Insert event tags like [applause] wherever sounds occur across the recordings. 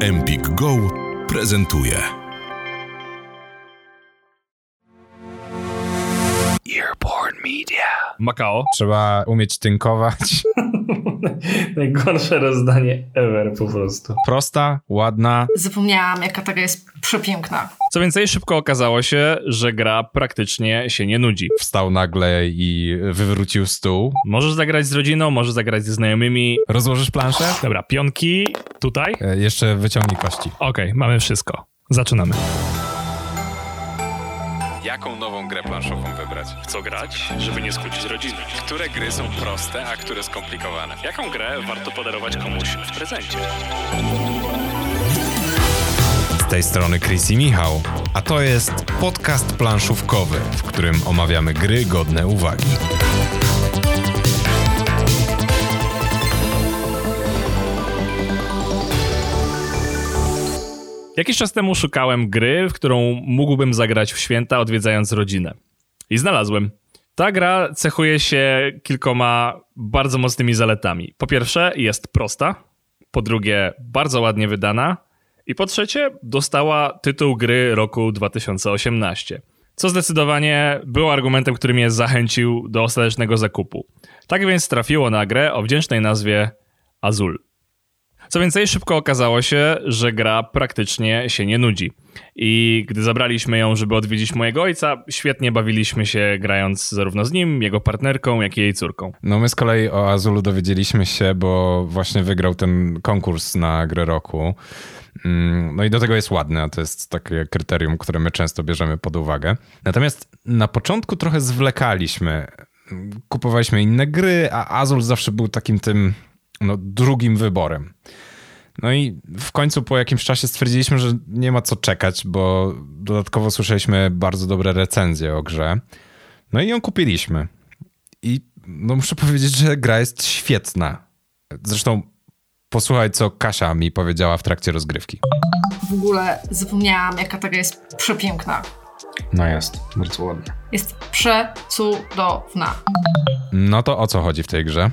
Empik Go prezentuje. Media. Macao. Trzeba umieć tynkować. [laughs] Najgorsze rozdanie ever po prostu. Prosta, ładna. Zapomniałam, jaka taka jest przepiękna. Co więcej, szybko okazało się, że gra praktycznie się nie nudzi. Wstał nagle i wywrócił stół. Możesz zagrać z rodziną, możesz zagrać ze znajomymi. Rozłożysz planszę? Dobra, pionki tutaj. E, Jeszcze wyciągnij kości. Okej, mamy wszystko. Zaczynamy. Jaką nową grę planszową wybrać? W co grać, żeby nie skłócić rodziny? Które gry są proste, a które skomplikowane? Jaką grę warto podarować komuś w prezencie? Z tej strony Chris i Michał, a to jest podcast planszówkowy, w którym omawiamy gry godne uwagi. Jakiś czas temu szukałem gry, w którą mógłbym zagrać w święta, odwiedzając rodzinę. I znalazłem. Ta gra cechuje się kilkoma bardzo mocnymi zaletami. Po pierwsze, jest prosta. Po drugie, bardzo ładnie wydana. I po trzecie, dostała tytuł gry roku 2018. Co zdecydowanie było argumentem, który mnie zachęcił do ostatecznego zakupu. Tak więc trafiło na grę o wdzięcznej nazwie Azul. Co więcej, szybko okazało się, że gra praktycznie się nie nudzi. I gdy zabraliśmy ją, żeby odwiedzić mojego ojca, świetnie bawiliśmy się grając zarówno z nim, jego partnerką, jak i jej córką. No my z kolei o Azulu dowiedzieliśmy się, bo właśnie wygrał ten konkurs na grę roku. Mm, No i do tego jest ładny, a to jest takie kryterium, które my często bierzemy pod uwagę. Natomiast na początku trochę zwlekaliśmy. Kupowaliśmy inne gry, a Azul zawsze był takim tym no, drugim wyborem. No i w końcu po jakimś czasie stwierdziliśmy, że nie ma co czekać, bo dodatkowo słyszeliśmy bardzo dobre recenzje o grze. No i ją kupiliśmy. I no muszę powiedzieć, że gra jest świetna. Zresztą posłuchaj, co Kasia mi powiedziała w trakcie rozgrywki. W ogóle zapomniałam, jaka taka jest przepiękna. No jest, bardzo ładnie. Jest przecudowna. No to o co chodzi w tej grze?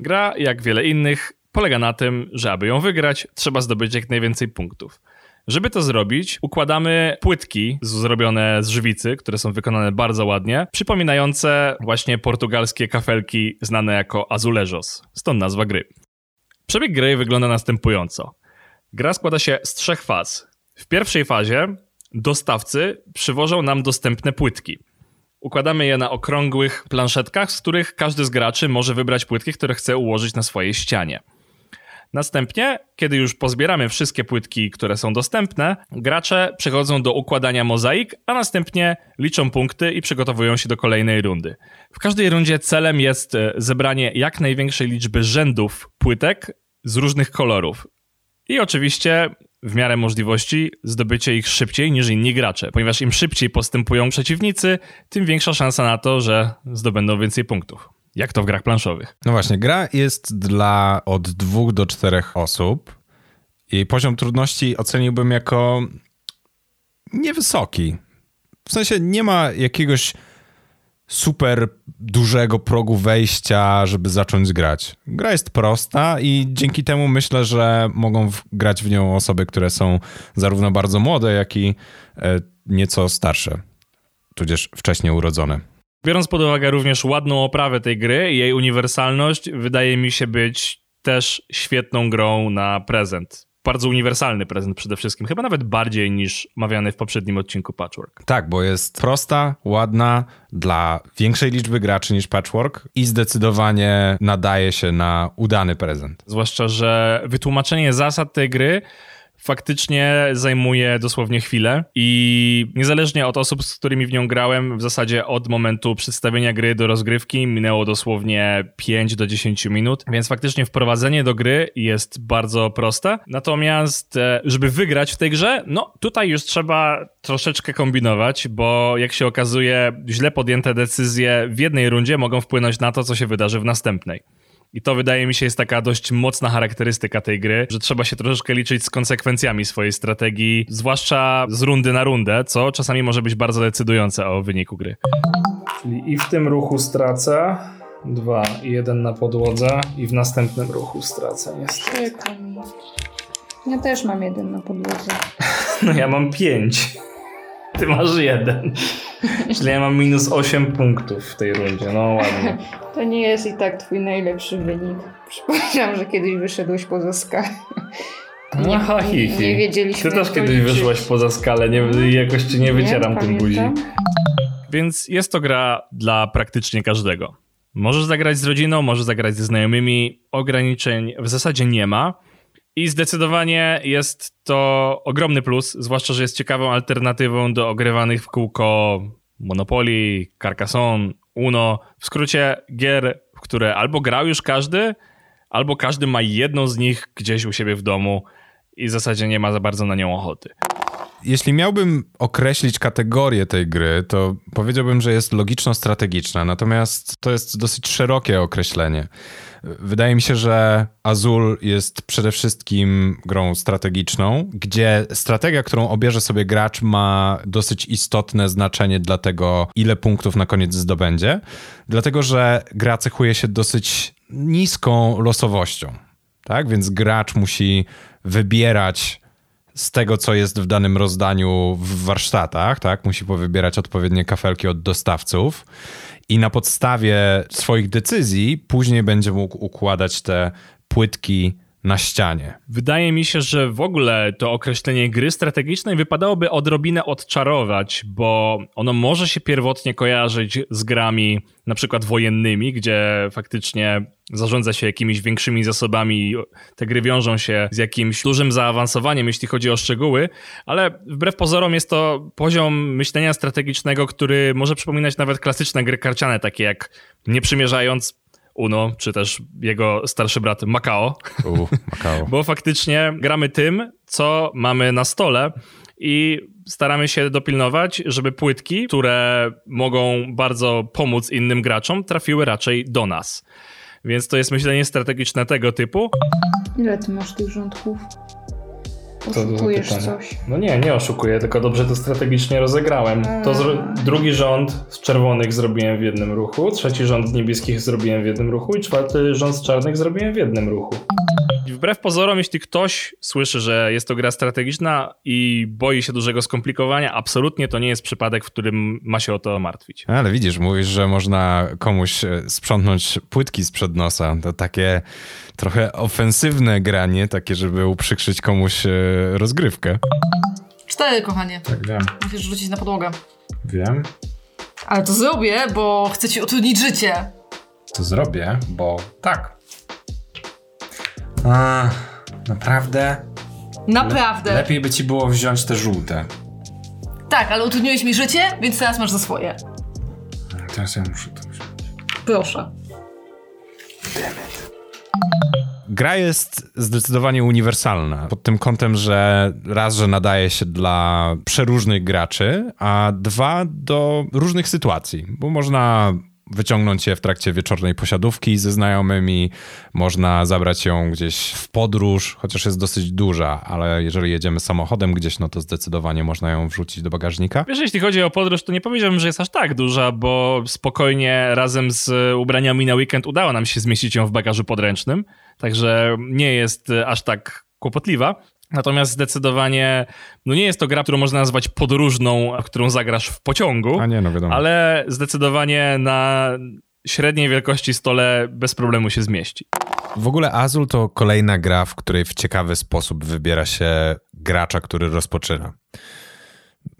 Gra, jak wiele innych, polega na tym, że aby ją wygrać, trzeba zdobyć jak najwięcej punktów. Żeby to zrobić, układamy płytki zrobione z żywicy, które są wykonane bardzo ładnie, przypominające właśnie portugalskie kafelki znane jako azulejos, stąd nazwa gry. Przebieg gry wygląda następująco. Gra składa się z trzech faz. W pierwszej fazie dostawcy przywożą nam dostępne płytki. Układamy je na okrągłych planszetkach, z których każdy z graczy może wybrać płytki, które chce ułożyć na swojej ścianie. Następnie, kiedy już pozbieramy wszystkie płytki, które są dostępne, gracze przechodzą do układania mozaik, a następnie liczą punkty i przygotowują się do kolejnej rundy. W każdej rundzie celem jest e, zebranie jak największej liczby rzędów płytek z różnych kolorów. I oczywiście, w miarę możliwości, zdobycie ich szybciej niż inni gracze, ponieważ im szybciej postępują przeciwnicy, tym większa szansa na to, że zdobędą więcej punktów. Jak to w grach planszowych. No właśnie, gra jest dla od dwóch do czterech osób. Jej poziom trudności oceniłbym jako niewysoki. W sensie nie ma jakiegoś super dużego progu wejścia, żeby zacząć grać. Gra jest prosta i dzięki temu myślę, że mogą grać w nią osoby, które są zarówno bardzo młode, jak i e, nieco starsze, tudzież wcześniej urodzone. Biorąc pod uwagę również ładną oprawę tej gry i jej uniwersalność, wydaje mi się być też świetną grą na prezent. Bardzo uniwersalny prezent przede wszystkim, chyba nawet bardziej niż omawiany w poprzednim odcinku Patchwork. Tak, bo jest prosta, ładna, dla większej liczby graczy niż Patchwork i zdecydowanie nadaje się na udany prezent. Zwłaszcza, że wytłumaczenie zasad tej gry faktycznie zajmuje dosłownie chwilę i niezależnie od osób, z którymi w nią grałem, w zasadzie od momentu przedstawienia gry do rozgrywki minęło dosłownie 5 do 10 minut, więc faktycznie wprowadzenie do gry jest bardzo proste. Natomiast, e, żeby wygrać w tej grze, no tutaj już trzeba troszeczkę kombinować, bo jak się okazuje, źle podjęte decyzje w jednej rundzie mogą wpłynąć na to, co się wydarzy w następnej. I to wydaje mi się jest taka dość mocna charakterystyka tej gry, że trzeba się troszeczkę liczyć z konsekwencjami swojej strategii, zwłaszcza z rundy na rundę, co czasami może być bardzo decydujące o wyniku gry. Czyli i w tym ruchu stracę dwa, i jeden na podłodze, i w następnym ruchu stracę niestety. Ja też mam jeden na podłodze. [laughs] No ja mam 5. Ty masz jeden. [laughs] Czyli ja mam minus 8 punktów w tej rundzie. No ładnie. [laughs] To nie jest i tak twój najlepszy wynik. Przypominam, że kiedyś wyszedłeś poza skalę. Nie- Aha, hi, nie- hi. nie wiedzieliśmy, Ty też kiedyś liczyć. wyszłaś poza skalę, nie, jakoś ci nie wycieram tym buzi. Więc jest to gra dla praktycznie każdego. Możesz zagrać z rodziną, możesz zagrać ze znajomymi. Ograniczeń w zasadzie nie ma. I zdecydowanie jest to ogromny plus, zwłaszcza, że jest ciekawą alternatywą do ogrywanych w kółko Monopoly, Carcassonne, Uno. W skrócie gier, w które albo grał już każdy, albo każdy ma jedną z nich gdzieś u siebie w domu i w zasadzie nie ma za bardzo na nią ochoty. Jeśli miałbym określić kategorię tej gry, to powiedziałbym, że jest logiczno-strategiczna, natomiast to jest dosyć szerokie określenie. Wydaje mi się, że Azul jest przede wszystkim grą strategiczną, gdzie strategia, którą obierze sobie gracz, ma dosyć istotne znaczenie dla tego, ile punktów na koniec zdobędzie, dlatego że gra cechuje się dosyć niską losowością. Tak? Więc gracz musi wybierać z tego, co jest w danym rozdaniu w warsztatach, tak? Musi powybierać odpowiednie kafelki od dostawców i na podstawie swoich decyzji później będzie mógł układać te płytki na ścianie. Wydaje mi się, że w ogóle to określenie gry strategicznej wypadałoby odrobinę odczarować, bo ono może się pierwotnie kojarzyć z grami na przykład wojennymi, gdzie faktycznie zarządza się jakimiś większymi zasobami, te gry wiążą się z jakimś dużym zaawansowaniem, jeśli chodzi o szczegóły, ale wbrew pozorom jest to poziom myślenia strategicznego, który może przypominać nawet klasyczne gry karciane, takie jak Nie Przymierzając, Uno, czy też jego starszy brat Macao. U, [laughs] Makao. Bo faktycznie gramy tym, co mamy na stole i staramy się dopilnować, żeby płytki, które mogą bardzo pomóc innym graczom, trafiły raczej do nas. Więc to jest myślenie strategiczne tego typu. Ile ty masz tych rządków? Oszukujesz coś. No nie, nie oszukuję, tylko dobrze to strategicznie rozegrałem. To zro... drugi rząd z czerwonych zrobiłem w jednym ruchu, trzeci rząd z niebieskich zrobiłem w jednym ruchu i czwarty rząd z czarnych zrobiłem w jednym ruchu. Wbrew pozorom, jeśli ktoś słyszy, że jest to gra strategiczna i boi się dużego skomplikowania, absolutnie to nie jest przypadek, w którym ma się o to martwić. Ale widzisz, mówisz, że można komuś e, sprzątnąć płytki sprzed nosa. To takie trochę ofensywne granie, takie, żeby uprzykrzyć komuś e, rozgrywkę. Cztery, kochanie. Tak, wiem. Musisz rzucić na podłogę. Wiem, Ale to zrobię, bo chcę ci utrudnić życie. To zrobię, bo tak. A, naprawdę? Naprawdę. Lepiej by ci było wziąć te żółte. Tak, ale utrudniłeś mi życie, więc teraz masz za swoje. Teraz ja muszę to wziąć. Proszę. Gra jest zdecydowanie uniwersalna pod tym kątem, że raz, że nadaje się dla przeróżnych graczy, a dwa do różnych sytuacji, bo można wyciągnąć je w trakcie wieczornej posiadówki ze znajomymi, można zabrać ją gdzieś w podróż, chociaż jest dosyć duża, ale jeżeli jedziemy samochodem gdzieś, no to zdecydowanie można ją wrzucić do bagażnika. Wiesz, jeśli chodzi o podróż, to nie powiedziałbym, że jest aż tak duża, bo spokojnie razem z ubraniami na weekend udało nam się zmieścić ją w bagażu podręcznym, także nie jest aż tak kłopotliwa. Natomiast zdecydowanie, no nie jest to gra, którą można nazwać podróżną, którą zagrasz w pociągu, A nie, no wiadomo. ale zdecydowanie na średniej wielkości stole bez problemu się zmieści. W ogóle Azul to kolejna gra, w której w ciekawy sposób wybiera się gracza, który rozpoczyna.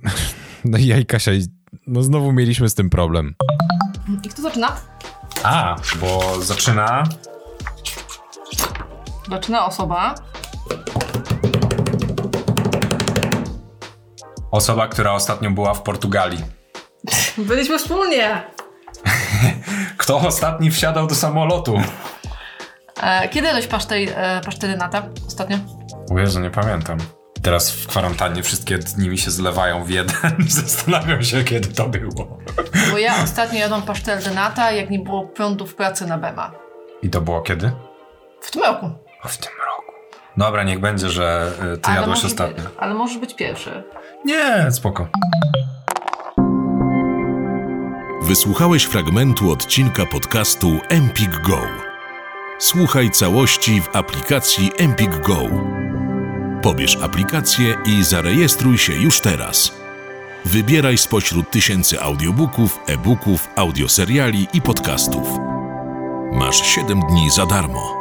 [laughs] No i ja i Kasia, no znowu mieliśmy z tym problem. I kto zaczyna? A, bo zaczyna... Zaczyna osoba. Osoba, która ostatnio była w Portugalii. Byliśmy wspólnie. [laughs] Kto ostatni wsiadał do samolotu? E, kiedy jadłeś pasztej, e, paszterinata ostatnio? O Jezu, nie pamiętam. Teraz w kwarantannie wszystkie dni mi się zlewają w jeden [laughs] zastanawiam się, kiedy to było. Bo ja ostatnio jadłam paszterinata, jak nie było prądu w pracy na Bema. I to było kiedy? W tym roku. O, w tym roku. Dobra, niech będzie, że y, ty Ale jadłeś może ostatnio. Być, ale możesz być pierwszy. Nie, spoko. Wysłuchałeś fragmentu odcinka podcastu Empik Go. Słuchaj całości w aplikacji Empik Go. Pobierz aplikację i zarejestruj się już teraz. Wybieraj spośród tysięcy audiobooków, e-booków, audioseriali i podcastów. Masz 7 dni za darmo.